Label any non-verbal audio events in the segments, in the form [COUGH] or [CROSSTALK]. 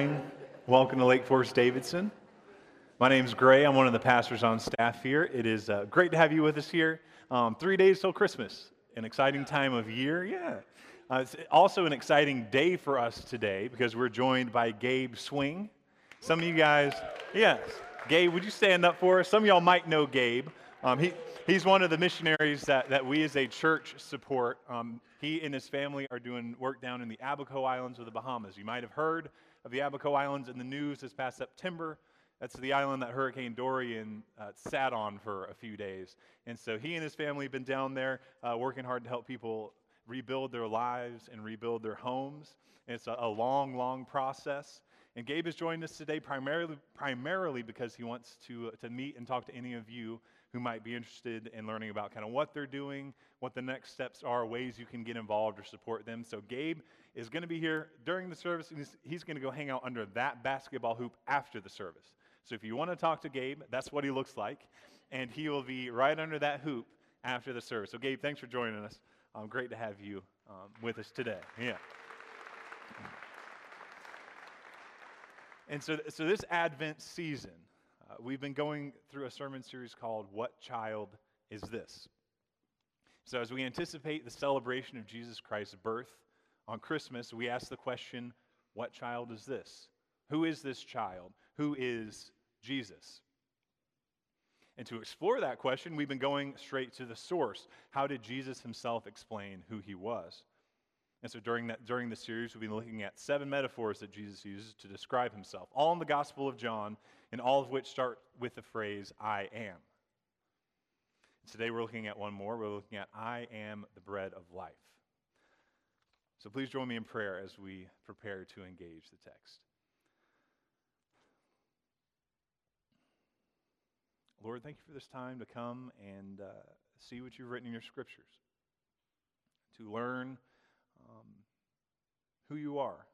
morning. Welcome to Lake Forest Davidson. My name is Gray. I'm one of the pastors on staff here. It is uh, great to have you with us here. Um, three days till Christmas, an exciting time of year. Yeah. Uh, it's also an exciting day for us today because we're joined by Gabe Swing. Some of you guys, yes. Gabe, would you stand up for us? Some of y'all might know Gabe. Um, he, he's one of the missionaries that, that we as a church support. Um, he and his family are doing work down in the Abaco Islands of the Bahamas. You might have heard of the Abaco Islands in the news this past September. That's the island that Hurricane Dorian uh, sat on for a few days. And so he and his family have been down there uh, working hard to help people rebuild their lives and rebuild their homes. And it's a, a long, long process. And Gabe has joined us today primarily, primarily because he wants to, uh, to meet and talk to any of you who might be interested in learning about kind of what they're doing, what the next steps are, ways you can get involved or support them. So Gabe is going to be here during the service, and he's, he's going to go hang out under that basketball hoop after the service. So if you want to talk to Gabe, that's what he looks like, and he will be right under that hoop after the service. So Gabe, thanks for joining us. Um, great to have you um, with us today. Yeah. And so, so this Advent season, uh, we've been going through a sermon series called What Child Is This? So, as we anticipate the celebration of Jesus Christ's birth on Christmas, we ask the question What child is this? Who is this child? Who is Jesus? And to explore that question, we've been going straight to the source. How did Jesus himself explain who he was? And so during, that, during the series, we've been looking at seven metaphors that Jesus uses to describe himself, all in the Gospel of John, and all of which start with the phrase, I am. Today we're looking at one more. We're looking at, I am the bread of life. So please join me in prayer as we prepare to engage the text. Lord, thank you for this time to come and uh, see what you've written in your scriptures, to learn um, who you are.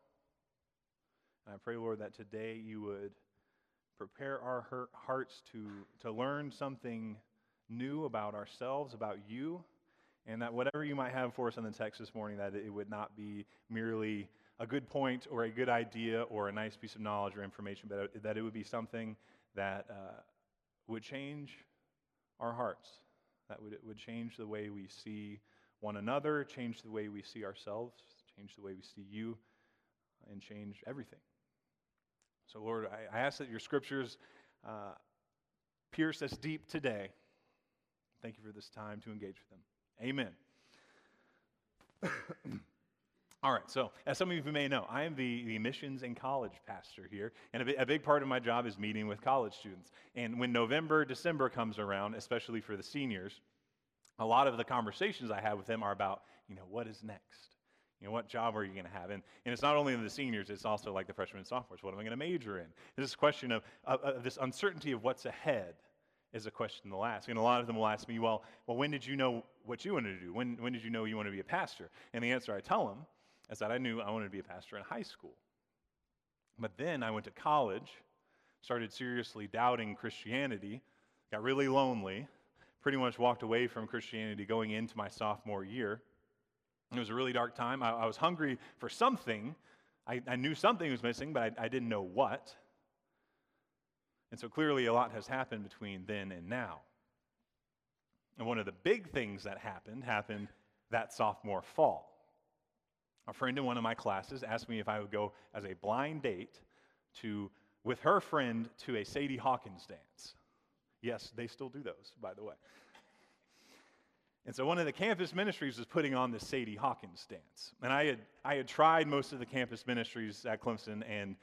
And I pray, Lord, that today you would prepare our hearts to, to learn something new about ourselves, about you, and that whatever you might have for us in the text this morning, that it would not be merely a good point or a good idea or a nice piece of knowledge or information, but that it would be something that uh, would change our hearts, that would, would change the way we see one another, change the way we see ourselves, change the way we see you, and change everything. So, Lord, I, I ask that your scriptures uh, pierce us deep today. Thank you for this time to engage with them. Amen. [COUGHS] All right, so as some of you may know, I am the, the missions and college pastor here, and a, a, big part of my job is meeting with college students. And when November, December comes around, especially for the seniors, a lot of the conversations I have with them are about, you know, what is next? You know, what job are you going to have? And, and it's not only the seniors, it's also like the freshmen and sophomores. What am I going to major in? This question of, of, this uncertainty of what's ahead is a question they'll ask. And a lot of them will ask me, well, well, when did you know what you wanted to do? When, when did you know you wanted to be a pastor? And the answer I tell them is that I knew I wanted to be a pastor in high school. But then I went to college, started seriously doubting Christianity, got really lonely, pretty much walked away from Christianity going into my sophomore year. It was a really dark time. I, I was hungry for something. I, I, knew something was missing, but I, I didn't know what. And so clearly, a lot has happened between then and now. And one of the big things that happened happened that sophomore fall. A friend in one of my classes asked me if I would go as a blind date to, with her friend to a Sadie Hawkins dance. Yes, they still do those, by the way. And so one of the campus ministries was putting on the Sadie Hawkins dance. And I had, I had tried most of the campus ministries at Clemson, and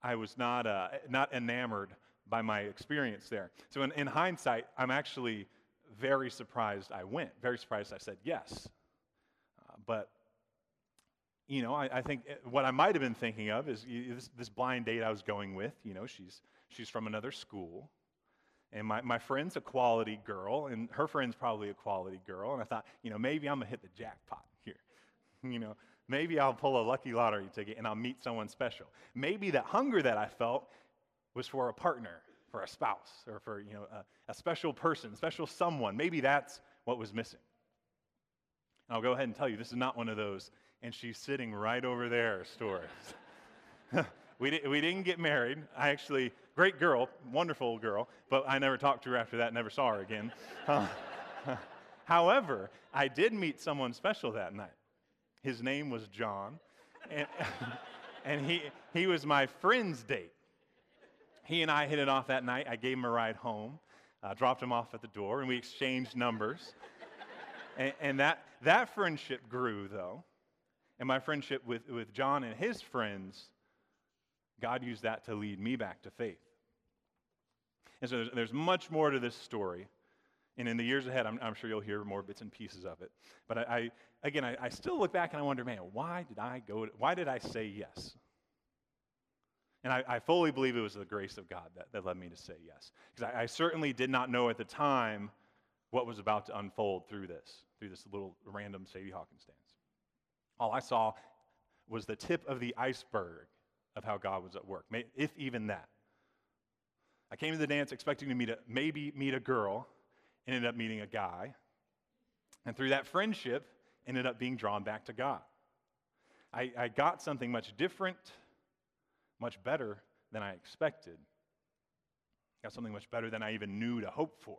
I was not, uh, not enamored by my experience there. So in, in hindsight, I'm actually very surprised I went, very surprised I said yes. Uh, but, you know, I, I, think uh, what I might have been thinking of is this, this blind date I was going with, you know, she's, she's from another school. And my, my friend's a quality girl, and her friend's probably a quality girl. And I thought, you know, maybe I'm going to hit the jackpot here. [LAUGHS] you know, maybe I'll pull a lucky lottery ticket and I'll meet someone special. Maybe that hunger that I felt was for a partner, for a spouse, or for, you know, a, a special person, special someone. Maybe that's what was missing. And I'll go ahead and tell you, this is not one of those, and she's sitting right over there stories. [LAUGHS] we, di- we didn't get married. I actually, great girl, wonderful girl, but I never talked to her after that, never saw her again. [LAUGHS] Uh, however, I did meet someone special that night. His name was John, and, [LAUGHS] and he, he was my friend's date. He and I hit it off that night. I gave him a ride home, uh, dropped him off at the door, and we exchanged numbers. [LAUGHS] and, and that, that friendship grew, though. And my friendship with, with John and his friends, God used that to lead me back to faith. And so there's, there's much more to this story. And in the years ahead, I'm, I'm sure you'll hear more bits and pieces of it. But I, I again, I, I, still look back and I wonder, man, why did I go? To, why did I say yes? And I, I, fully believe it was the grace of God that, that led me to say yes. Because I, I certainly did not know at the time what was about to unfold through this, through this little random Sadie Hawkins dance. All I saw was the tip of the iceberg of how God was at work, if even that. I came to the dance expecting to meet a, maybe meet a girl, ended up meeting a guy. And through that friendship, ended up being drawn back to God. I, I got something much different, much better than I expected. Got something much better than I even knew to hope for.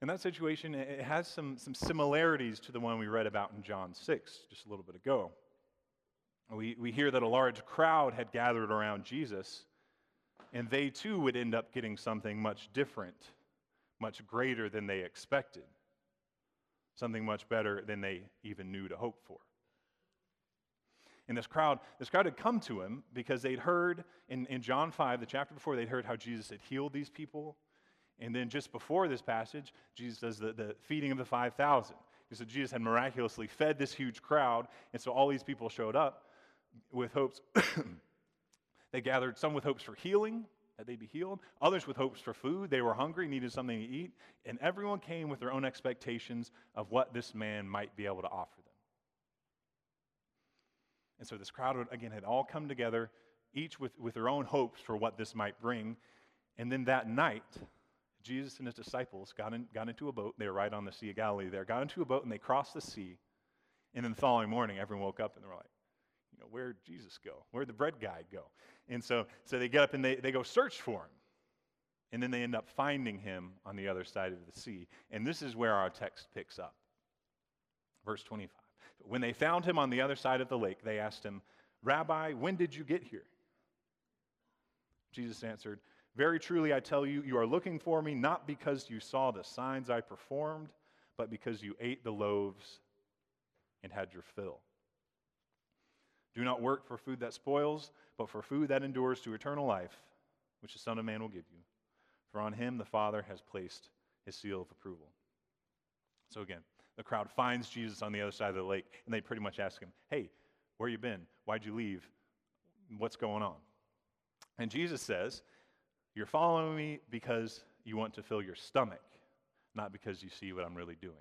And that situation, it has some, some similarities to the one we read about in John 6 just a little bit ago. We, we hear that a large crowd had gathered around Jesus, and they too would end up getting something much different, much greater than they expected, something much better than they even knew to hope for. And this crowd, this crowd had come to him because they'd heard in, in John 5, the chapter before, they'd heard how Jesus had healed these people. And then just before this passage, Jesus does the, the feeding of the 5,000. So Jesus had miraculously fed this huge crowd, and so all these people showed up with hopes. [COUGHS] they gathered some with hopes for healing, that they'd be healed, others with hopes for food. They were hungry, needed something to eat, and everyone came with their own expectations of what this man might be able to offer them. And so this crowd, would, again, had all come together, each with, with their own hopes for what this might bring. And then that night, Jesus and his disciples got, in, got into a boat. They were right on the Sea of Galilee there. Got into a boat and they crossed the sea. And then the following morning, everyone woke up and they were like, you know, where'd Jesus go? Where'd the bread guy go? And so, so they get up and they, they go search for him. And then they end up finding him on the other side of the sea. And this is where our text picks up. Verse 25. When they found him on the other side of the lake, they asked him, Rabbi, when did you get here? Jesus answered, Very truly I tell you, you are looking for me not because you saw the signs I performed, but because you ate the loaves and had your fill. Do not work for food that spoils, but for food that endures to eternal life, which the Son of Man will give you. For on him the Father has placed his seal of approval. So again, the crowd finds Jesus on the other side of the lake, and they pretty much ask him, Hey, where you been? Why'd you leave? What's going on? And Jesus says, You're following me because you want to fill your stomach, not because you see what I'm really doing.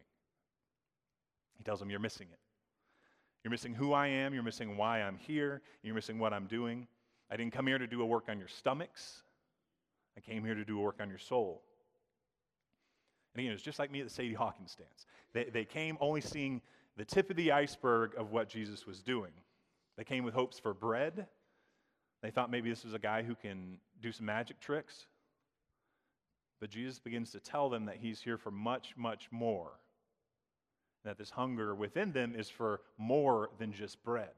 He tells them, You're missing it. You're missing who I am. You're missing why I'm here. You're missing what I'm doing. I didn't come here to do a work on your stomachs. I came here to do a work on your soul. And again, it was just like me at the Sadie Hawkins stance. They, they came only seeing the tip of the iceberg of what Jesus was doing. They came with hopes for bread. They thought maybe this was a guy who can do some magic tricks. But Jesus begins to tell them that he's here for much, much more that this hunger within them is for more than just bread.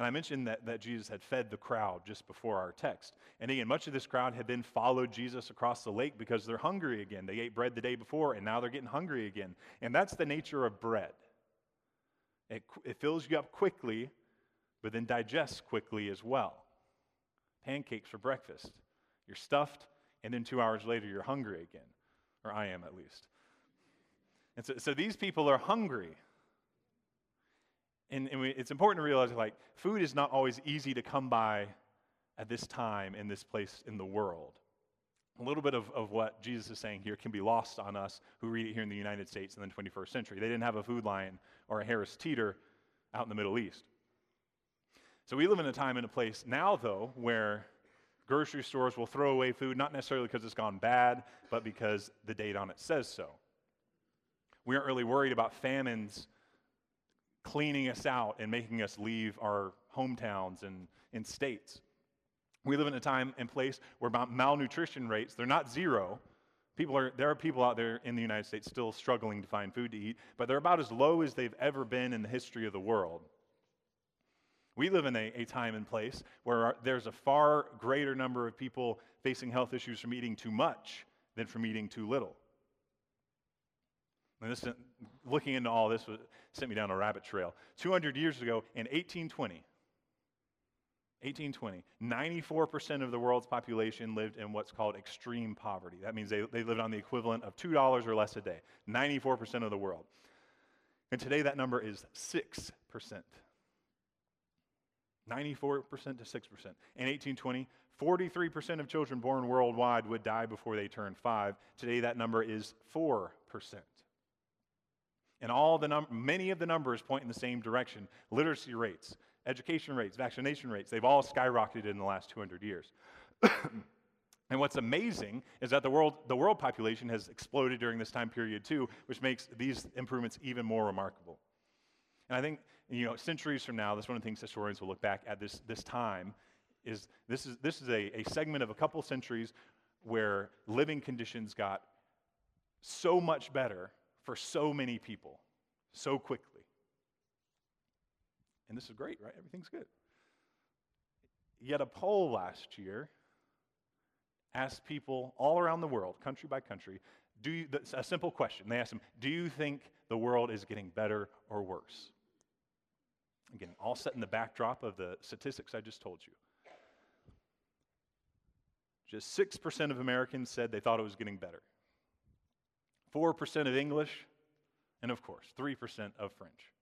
And I mentioned that, that Jesus had fed the crowd just before our text. And again, much of this crowd had then followed Jesus across the lake because they're hungry again. They ate bread the day before, and now they're getting hungry again. And that's the nature of bread it, it fills you up quickly, but then digests quickly as well. Pancakes for breakfast. You're stuffed, and then two hours later, you're hungry again. Or I am at least. And so, so these people are hungry. And, and we, it's important to realize like food is not always easy to come by at this time in this place in the world. A little bit of, of what Jesus is saying here can be lost on us who read it here in the United States in the 21st century. They didn't have a Food Lion or a Harris Teeter out in the Middle East. So we live in a time and a place now, though, where grocery stores will throw away food, not necessarily because it's gone bad, but because the date on it says so we aren't really worried about famines cleaning us out and making us leave our hometowns and, and states. We live in a time and place where malnutrition rates, they're not zero. People are, there are people out there in the United States still struggling to find food to eat, but they're about as low as they've ever been in the history of the world. We live in a, a time and place where our, there's a far greater number of people facing health issues from eating too much than from eating too little. And this, looking into all this sent me down a rabbit trail. 200 years ago, in 1820, 1820, 94% of the world's population lived in what's called extreme poverty. That means they, they lived on the equivalent of $2 or less a day. 94% of the world. And today that number is 6%. 94% to 6%. In 1820, 43% of children born worldwide would die before they turn five. Today that number is 4%. And all the num- many of the numbers point in the same direction. Literacy rates, education rates, vaccination rates, they've all skyrocketed in the last 200 years. [COUGHS] and what's amazing is that the world, the world population has exploded during this time period too, which makes these improvements even more remarkable. And I think, you know, centuries from now, that's one of the things historians will look back at this, this time, is this is, this is a, a segment of a couple centuries where living conditions got so much better for so many people so quickly. And this is great, right? Everything's good. Yet a poll last year asked people all around the world, country by country, do you, a simple question. They asked them, Do you think the world is getting better or worse? Again, all set in the backdrop of the statistics I just told you. Just 6% of Americans said they thought it was getting better. 4% of English, and of course, 3% of French.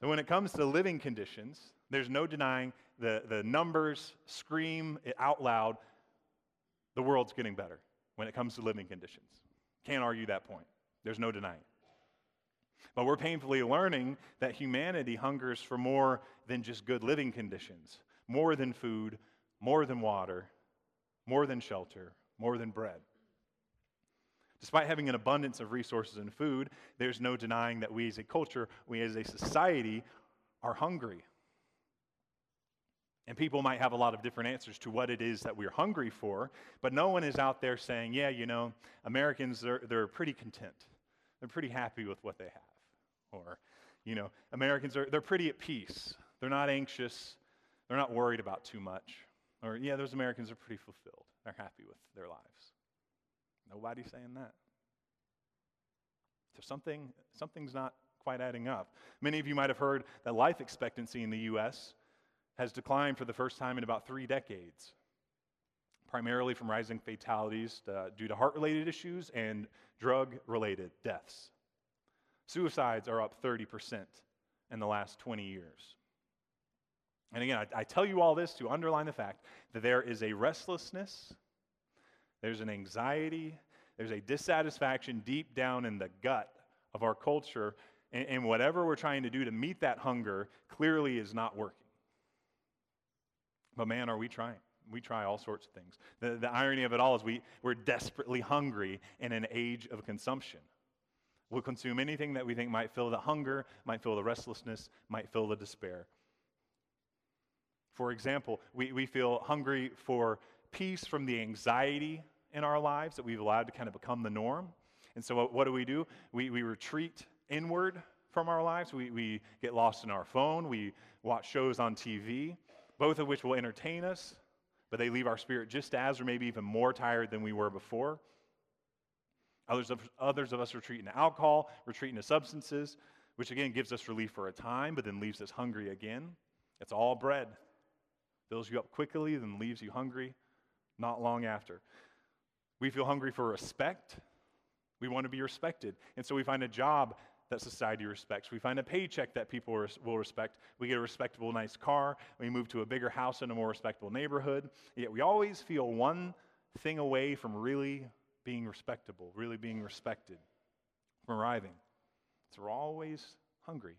And when it comes to living conditions, there's no denying the, the numbers scream out loud the world's getting better when it comes to living conditions. Can't argue that point. There's no denying. But we're painfully learning that humanity hungers for more than just good living conditions, more than food, more than water, more than shelter, more than bread. Despite having an abundance of resources and food, there's no denying that we as a culture, we as a society, are hungry. And people might have a lot of different answers to what it is that we're hungry for, but no one is out there saying, yeah, you know, Americans, they're, they're pretty content. They're pretty happy with what they have. Or, you know, Americans are they're pretty at peace. They're not anxious. They're not worried about too much. Or, yeah, those Americans are pretty fulfilled. They're happy with their lives. Nobody's saying that. So something, something's not quite adding up. Many of you might have heard that life expectancy in the U.S. has declined for the first time in about three decades, primarily from rising fatalities uh, due to heart related issues and drug related deaths. Suicides are up 30% in the last 20 years. And again, I, I, tell you all this to underline the fact that there is a restlessness, there's an anxiety, there's a dissatisfaction deep down in the gut of our culture, and, and whatever we're trying to do to meet that hunger clearly is not working. But man, are we trying? We try all sorts of things. The, the irony of it all is we, we're desperately hungry in an age of consumption. We'll consume anything that we think might fill the hunger, might fill the restlessness, might fill the despair. For example, we, we feel hungry for peace from the anxiety in our lives that we've allowed to kind of become the norm. And so, what, what do we do? We, we retreat inward from our lives. We, we get lost in our phone. We watch shows on TV, both of which will entertain us, but they leave our spirit just as or maybe even more tired than we were before. Others of, others of us retreat into alcohol, retreat into substances, which again gives us relief for a time, but then leaves us hungry again. It's all bread. Fills you up quickly, then leaves you hungry not long after. We feel hungry for respect. We want to be respected. And so we find a job that society respects. We find a paycheck that people will respect. We get a respectable, nice car. We move to a bigger house in a more respectable neighborhood. Yet we always feel one thing away from really being respectable, really being respected, from arriving. So we're always hungry.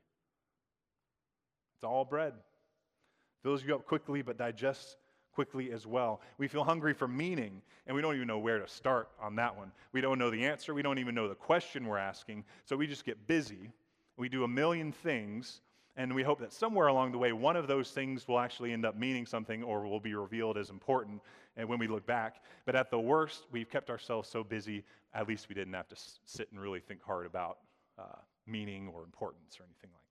It's all bread. Fills you up quickly, but digests quickly as well. We feel hungry for meaning, and we don't even know where to start on that one. We don't know the answer. We don't even know the question we're asking. So we just get busy We do a million things, and we hope that somewhere along the way, one of those things will actually end up meaning something or will be revealed as important and when we look back. But at the worst, we've kept ourselves so busy, at least we didn't have to sit and really think hard about uh, meaning or importance or anything like that.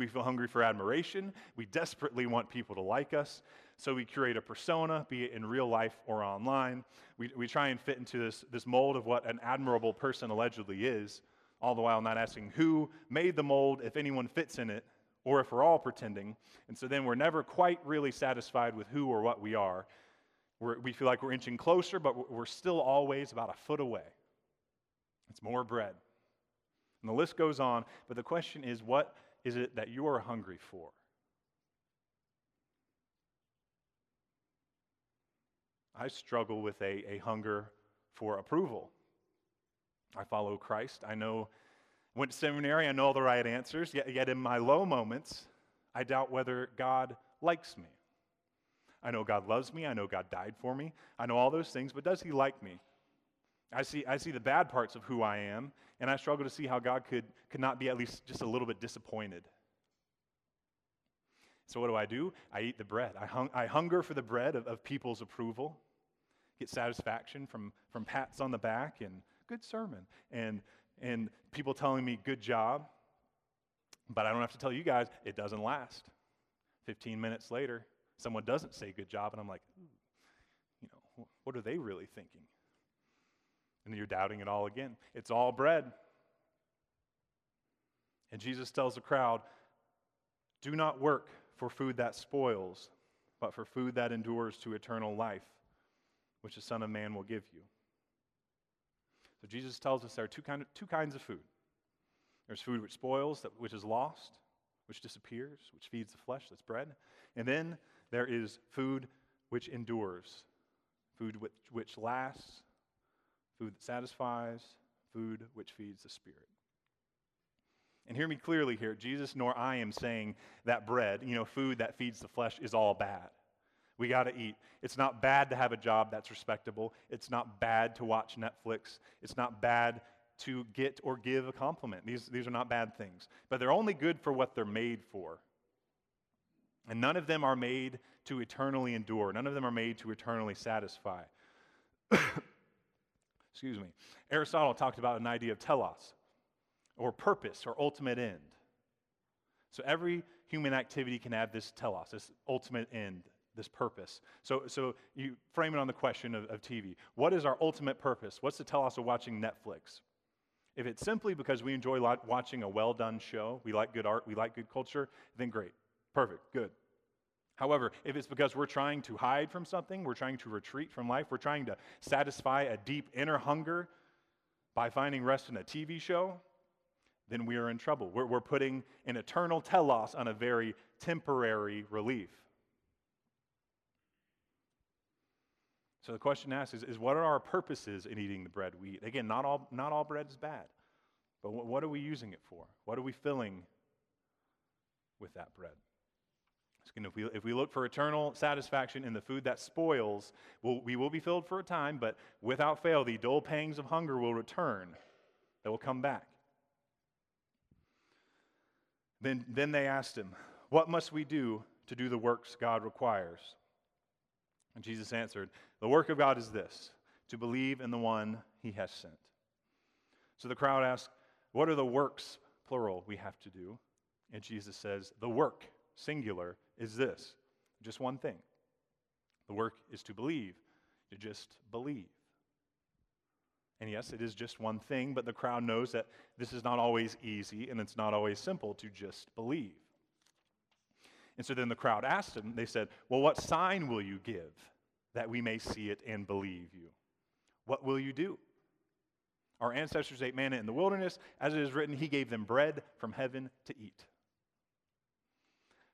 We feel hungry for admiration. We desperately want people to like us. So we curate a persona, be it in real life or online. We, we try and fit into this, this mold of what an admirable person allegedly is, all the while not asking who made the mold, if anyone fits in it, or if we're all pretending. And so then we're never quite really satisfied with who or what we are. We're, we feel like we're inching closer, but we're still always about a foot away. It's more bread. And the list goes on, but the question is what is it that you are hungry for? I struggle with a, a hunger for approval. I follow Christ. I know, went to seminary, I know all the right answers, yet, yet in my low moments, I doubt whether God likes me. I know God loves me. I know God died for me. I know all those things, but does He like me? I see, I see the bad parts of who I am, and I struggle to see how God could, could not be at least just a little bit disappointed. So, what do I do? I eat the bread. I, hung, I hunger for the bread of, of people's approval, get satisfaction from, from pats on the back and good sermon, and, and people telling me good job. But I don't have to tell you guys, it doesn't last. 15 minutes later, someone doesn't say good job, and I'm like, you know, what are they really thinking? And you're doubting it all again. It's all bread. And Jesus tells the crowd, do not work for food that spoils, but for food that endures to eternal life, which the Son of Man will give you. So Jesus tells us there are two, kind of, two kinds of food. There's food which spoils, that, which is lost, which disappears, which feeds the flesh, that's bread. And then there is food which endures, food which, which lasts, food that satisfies, food which feeds the spirit. And hear me clearly here Jesus nor I am saying that bread, you know, food that feeds the flesh, is all bad. We got to eat. It's not bad to have a job that's respectable. It's not bad to watch Netflix. It's not bad to get or give a compliment. These, these are not bad things. But they're only good for what they're made for. And none of them are made to eternally endure, none of them are made to eternally satisfy. [COUGHS] Excuse me. Aristotle talked about an idea of telos, or purpose, or ultimate end. So every human activity can have this telos, this ultimate end, this purpose. So, so you frame it on the question of, of TV. What is our ultimate purpose? What's the telos of watching Netflix? If it's simply because we enjoy watching a well done show, we like good art, we like good culture, then great. Perfect, good. However, if it's because we're trying to hide from something, we're trying to retreat from life, we're trying to satisfy a deep inner hunger by finding rest in a TV show, then we are in trouble. We're, we're putting an eternal telos on a very temporary relief. So the question asked is, is what are our purposes in eating the bread we eat? Again, not all, not all bread is bad, but what, what are we using it for? What are we filling with that bread? If we, if we look for eternal satisfaction in the food that spoils, we'll, we will be filled for a time, but without fail, the dull pangs of hunger will return. They will come back. Then, then they asked him, What must we do to do the works God requires? And Jesus answered, The work of God is this, to believe in the one he has sent. So the crowd asked, What are the works, plural, we have to do? And Jesus says, The work, singular, is this just one thing. The work is to believe, to just believe. And yes, it is just one thing, but the crowd knows that this is not always easy and it's not always simple to just believe. And so then the crowd asked him, they said, Well, what sign will you give that we may see it and believe you? What will you do? Our ancestors ate manna in the wilderness. As it is written, He gave them bread from heaven to eat.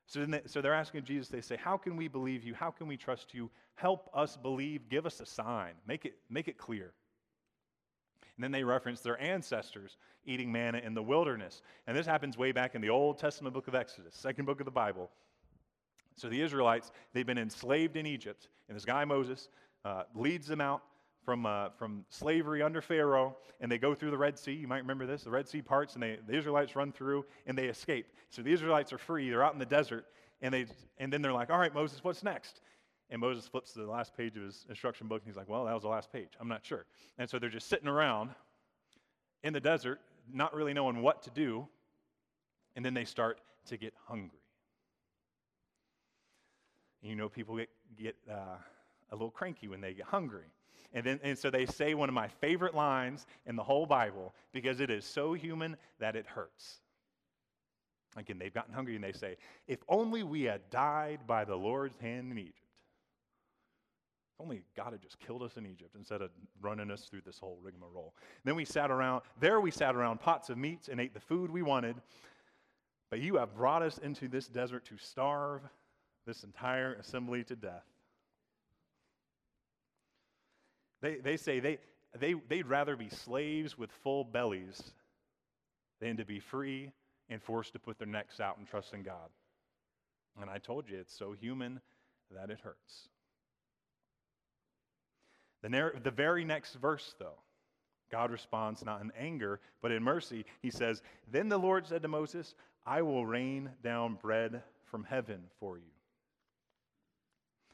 So, they, so they're asking Jesus, they say, How can we believe you? How can we trust you? Help us believe. Give us a sign. Make it, make it clear. And then they reference their ancestors eating manna in the wilderness. And this happens way back in the Old Testament book of Exodus, second book of the Bible. So the Israelites, they've been enslaved in Egypt. And this guy, Moses, uh, leads them out from, uh, from slavery under Pharaoh, and they go through the Red Sea. You might remember this. The Red Sea parts, and they, the Israelites run through, and they escape. So the Israelites are free. They're out in the desert, and, they, and then they're like, all right, Moses, what's next? And Moses flips to the last page of his instruction book, and he's like, well, that was the last page. I'm not sure. And so they're just sitting around in the desert, not really knowing what to do, and then they start to get hungry. And you know, people get, get uh, a little cranky when they get hungry. And, then, and so they say one of my favorite lines in the whole Bible because it is so human that it hurts. Again, they've gotten hungry and they say, If only we had died by the Lord's hand in Egypt. If only God had just killed us in Egypt instead of running us through this whole rigmarole. Then we sat around, there we sat around pots of meats and ate the food we wanted. But you have brought us into this desert to starve this entire assembly to death. They, they say they, they, they'd rather be slaves with full bellies than to be free and forced to put their necks out and trust in God. And I told you, it's so human that it hurts. The, narr- the very next verse, though, God responds not in anger, but in mercy. He says, Then the Lord said to Moses, I will rain down bread from heaven for you.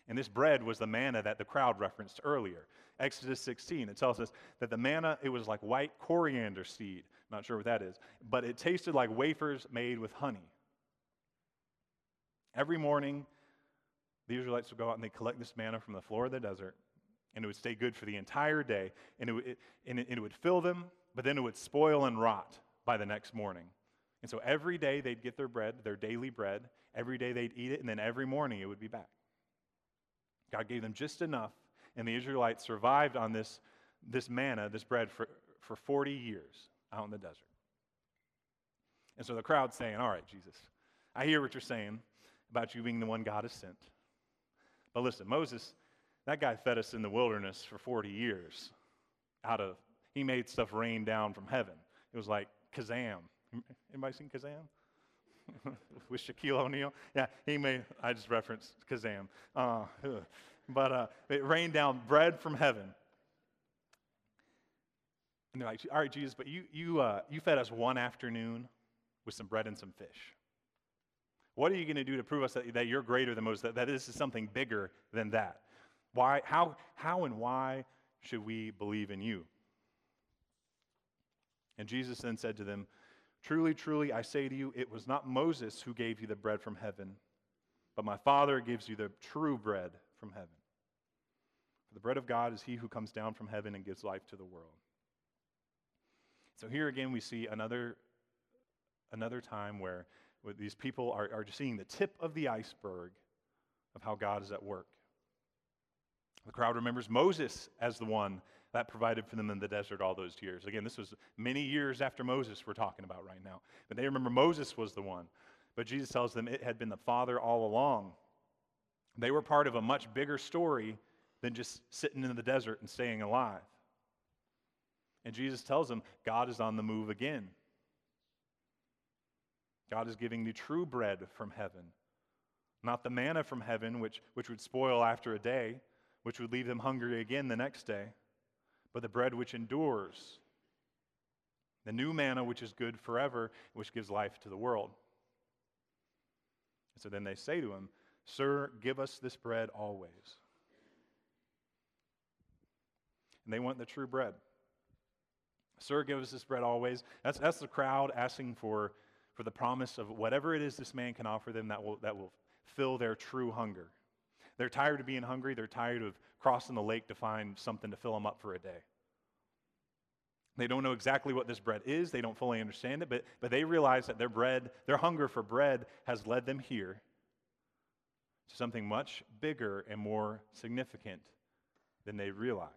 And this bread was the manna that the crowd referenced earlier. Exodus 16, it tells us that the manna, it was like white coriander seed. Not sure what that is, but it tasted like wafers made with honey. Every morning, the Israelites would go out and they collect this manna from the floor of the desert, and it would stay good for the entire day, and it, it, and it would fill them, but then it would spoil and rot by the next morning. And so every day they'd get their bread, their daily bread. Every day they'd eat it, and then every morning it would be back. God gave them just enough, and the Israelites survived on this, this manna, this bread, for, for 40 years out in the desert. And so the crowd's saying, All right, Jesus, I hear what you're saying about you being the one God has sent. But listen, Moses, that guy fed us in the wilderness for 40 years. Out of, he made stuff rain down from heaven. It was like Kazaam. Anybody seen Kazaam? [LAUGHS] with Shaquille O'Neal. Yeah, he made, I just referenced Kazaam. Uh, but uh, it rained down bread from heaven. And they're like, all right, Jesus, but you, you, uh, you fed us one afternoon with some bread and some fish. What are you going to do to prove us that, that you're greater than Moses, that, that this is something bigger than that? Why, how, how and why should we believe in you? And Jesus then said to them, Truly, truly, I say to you, it was not Moses who gave you the bread from heaven, but my Father gives you the true bread from heaven. For the bread of God is he who comes down from heaven and gives life to the world. So here again, we see another, another time where, these people are, are seeing the tip of the iceberg of how God is at work. The crowd remembers Moses as the one that provided for them in the desert all those years. Again, this was many years after Moses we're talking about right now. But they remember Moses was the one. But Jesus tells them it had been the Father all along. They were part of a much bigger story than just sitting in the desert and staying alive. And Jesus tells them God is on the move again. God is giving the true bread from heaven, not the manna from heaven, which, which would spoil after a day, which would leave them hungry again the next day but the bread which endures, the new manna which is good forever, which gives life to the world. And so then they say to him, Sir, give us this bread always. And they want the true bread. Sir, give us this bread always. That's, that's the crowd asking for, for the promise of whatever it is this man can offer them that will, that will fill their true hunger. They're tired of being hungry. They're tired of crossing the lake to find something to fill them up for a day. They don't know exactly what this bread is. They don't fully understand it, but, but they realize that their bread, their hunger for bread, has led them here to something much bigger and more significant than they realized.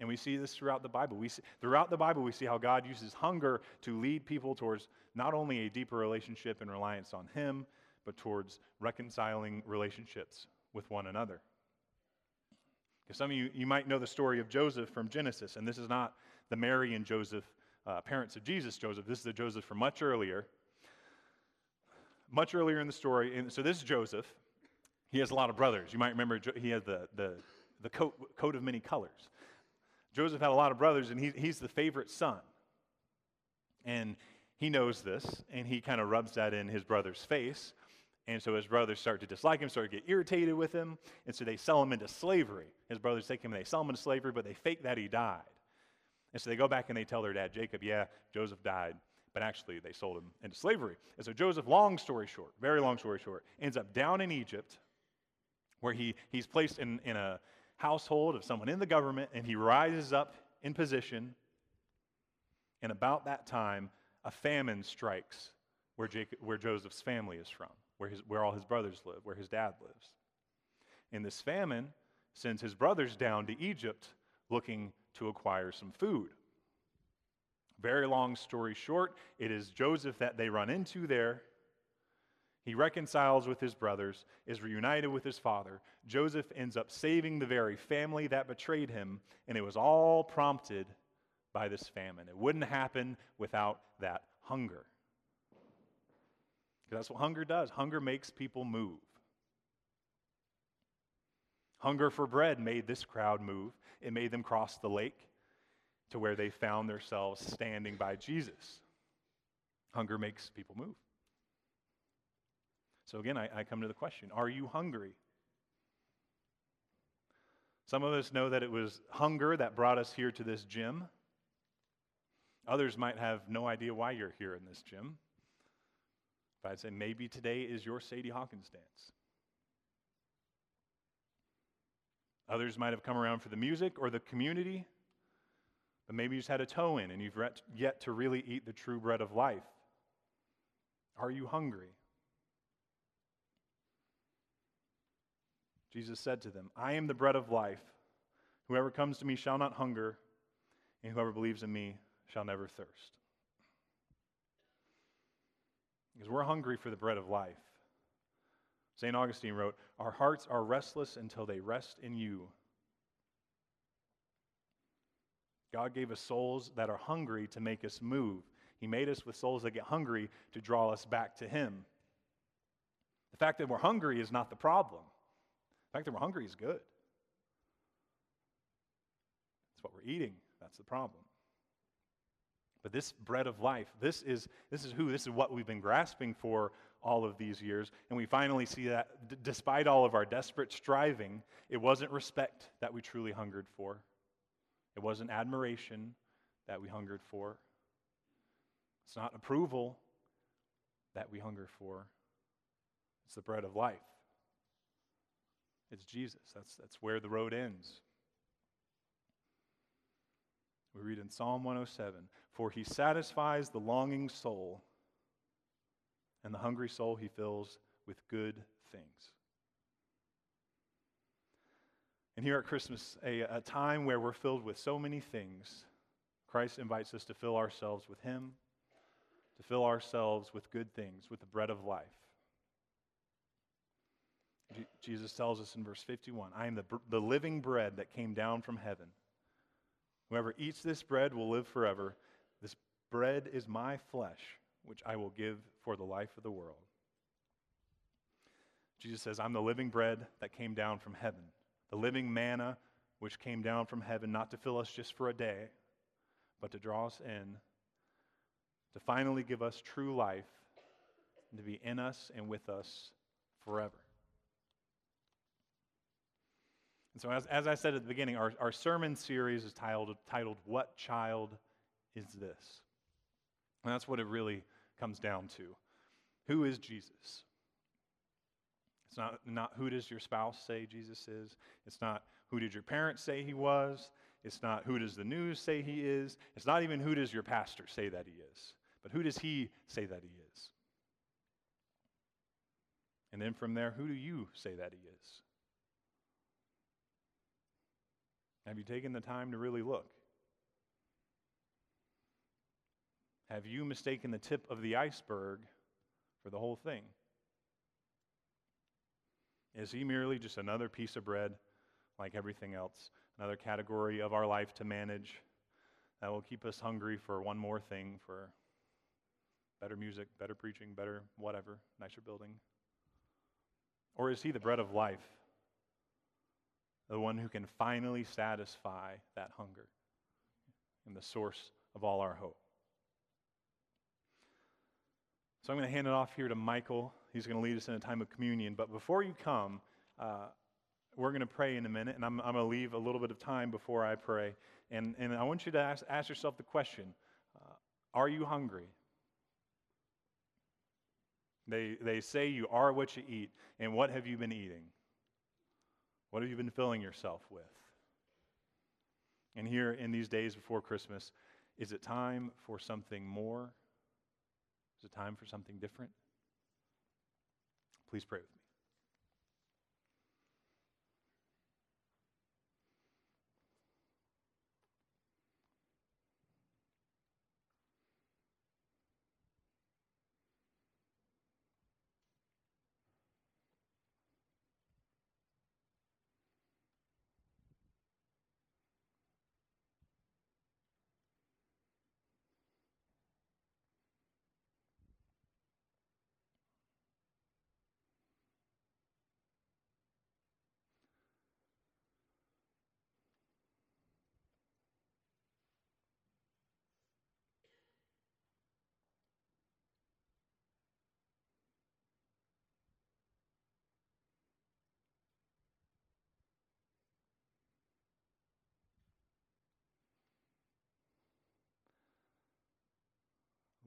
And we see this throughout the Bible. We see, throughout the Bible, we see how God uses hunger to lead people towards not only a deeper relationship and reliance on Him, but towards reconciling relationships with one another. Because some of you, you might know the story of Joseph from Genesis, and this is not the Mary and Joseph, uh, parents of Jesus Joseph. This is the Joseph from much earlier. Much earlier in the story. And so this is Joseph. He has a lot of brothers. You might remember he had the, the, the coat, coat of many colors. Joseph had a lot of brothers, and he, he's the favorite son. And he knows this, and he kind of rubs that in his brother's face. And so his brothers start to dislike him, start to get irritated with him, and so they sell him into slavery. His brothers take him and they sell him into slavery, but they fake that he died. And so they go back and they tell their dad, Jacob, yeah, Joseph died, but actually they sold him into slavery. And so Joseph, long story short, very long story short, ends up down in Egypt, where he, he's placed in, in a household of someone in the government, and he rises up in position. And about that time, a famine strikes where, Jacob, where Joseph's family is from, where, his, where all his brothers live, where his dad lives. And this famine sends his brothers down to Egypt looking to acquire some food. Very long story short, it is Joseph that they run into there. He reconciles with his brothers, is reunited with his father. Joseph ends up saving the very family that betrayed him, and it was all prompted by this famine. It wouldn't happen without that hunger. That's what hunger does. Hunger makes people move. Hunger for bread made this crowd move. It made them cross the lake to where they found themselves standing by Jesus. Hunger makes people move. So again, I, I, come to the question Are you hungry? Some of us know that it was hunger that brought us here to this gym. Others might have no idea why you're here in this gym. But I'd say maybe today is your Sadie Hawkins dance. Others might have come around for the music or the community, but maybe you just had a toe in and you've yet to really eat the true bread of life. Are you hungry? Jesus said to them, I am the bread of life. Whoever comes to me shall not hunger, and whoever believes in me shall never thirst. Because we're hungry for the bread of life. St. Augustine wrote, Our hearts are restless until they rest in you. God gave us souls that are hungry to make us move. He made us with souls that get hungry to draw us back to Him. The fact that we're hungry is not the problem. The fact that we're hungry is good. It's what we're eating. That's the problem. But this bread of life, this is, this is who, this is what we've been grasping for all of these years. And we finally see that d- despite all of our desperate striving, it wasn't respect that we truly hungered for, it wasn't admiration that we hungered for, it's not approval that we hunger for, it's the bread of life. It's Jesus. That's, that's where the road ends. We read in Psalm 107 For he satisfies the longing soul, and the hungry soul he fills with good things. And here at Christmas, a, a time where we're filled with so many things, Christ invites us to fill ourselves with him, to fill ourselves with good things, with the bread of life. Jesus tells us in verse 51 I am the, the living bread that came down from heaven. Whoever eats this bread will live forever. This bread is my flesh, which I will give for the life of the world. Jesus says, I'm the living bread that came down from heaven, the living manna which came down from heaven, not to fill us just for a day, but to draw us in, to finally give us true life, and to be in us and with us forever. And so, as, as I said at the beginning, our, our sermon series is titled, titled What Child is This? And that's what it really comes down to. Who is Jesus? It's not, not who does your spouse say Jesus is. It's not who did your parents say he was. It's not who does the news say he is. It's not even who does your pastor say that he is. But who does he say that he is? And then from there, who do you say that he is? Have you taken the time to really look? Have you mistaken the tip of the iceberg for the whole thing? Is he merely just another piece of bread like everything else, another category of our life to manage that will keep us hungry for one more thing, for better music, better preaching, better whatever, nicer building? Or is he the bread of life the one who can finally satisfy that hunger and the source of all our hope. So I'm going to hand it off here to Michael. He's going to lead us in a time of communion. But before you come, uh, we're going to pray in a minute, and I'm, I'm going to leave a little bit of time before I pray. And, and I want you to ask, ask yourself the question uh, Are you hungry? They, they say you are what you eat. And what have you been eating? What have you been filling yourself with? And here in these days before Christmas, is it time for something more? Is it time for something different? Please pray with me.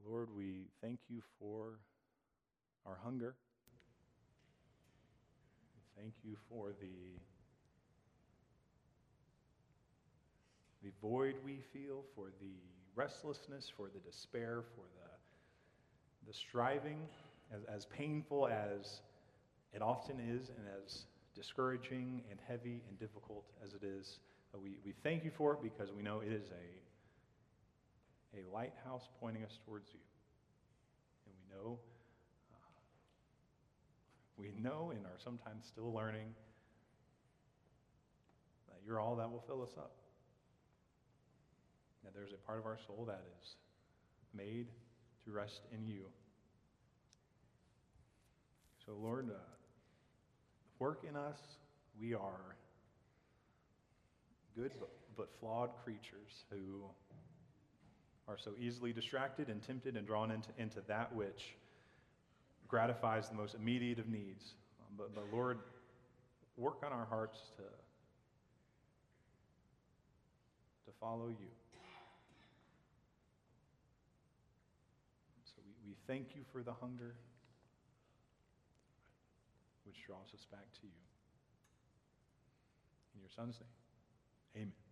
Lord, we thank you for our hunger. Thank you for the, the void we feel, for the restlessness, for the despair, for the, the striving, as, as painful as it often is, and as discouraging and heavy and difficult as it is. We, we thank you for it because we know it is a a lighthouse pointing us towards you. And we know, uh, we know and are sometimes still learning that you're all that will fill us up. That there's a part of our soul that is made to rest in you. So, Lord, uh, work in us. We are good but, but flawed creatures who are so easily distracted and tempted and drawn into, into that which gratifies the most immediate of needs. Um, but, but Lord, work on our hearts to, to follow you. So we, we thank you for the hunger which draws us back to you. In your Son's name, amen.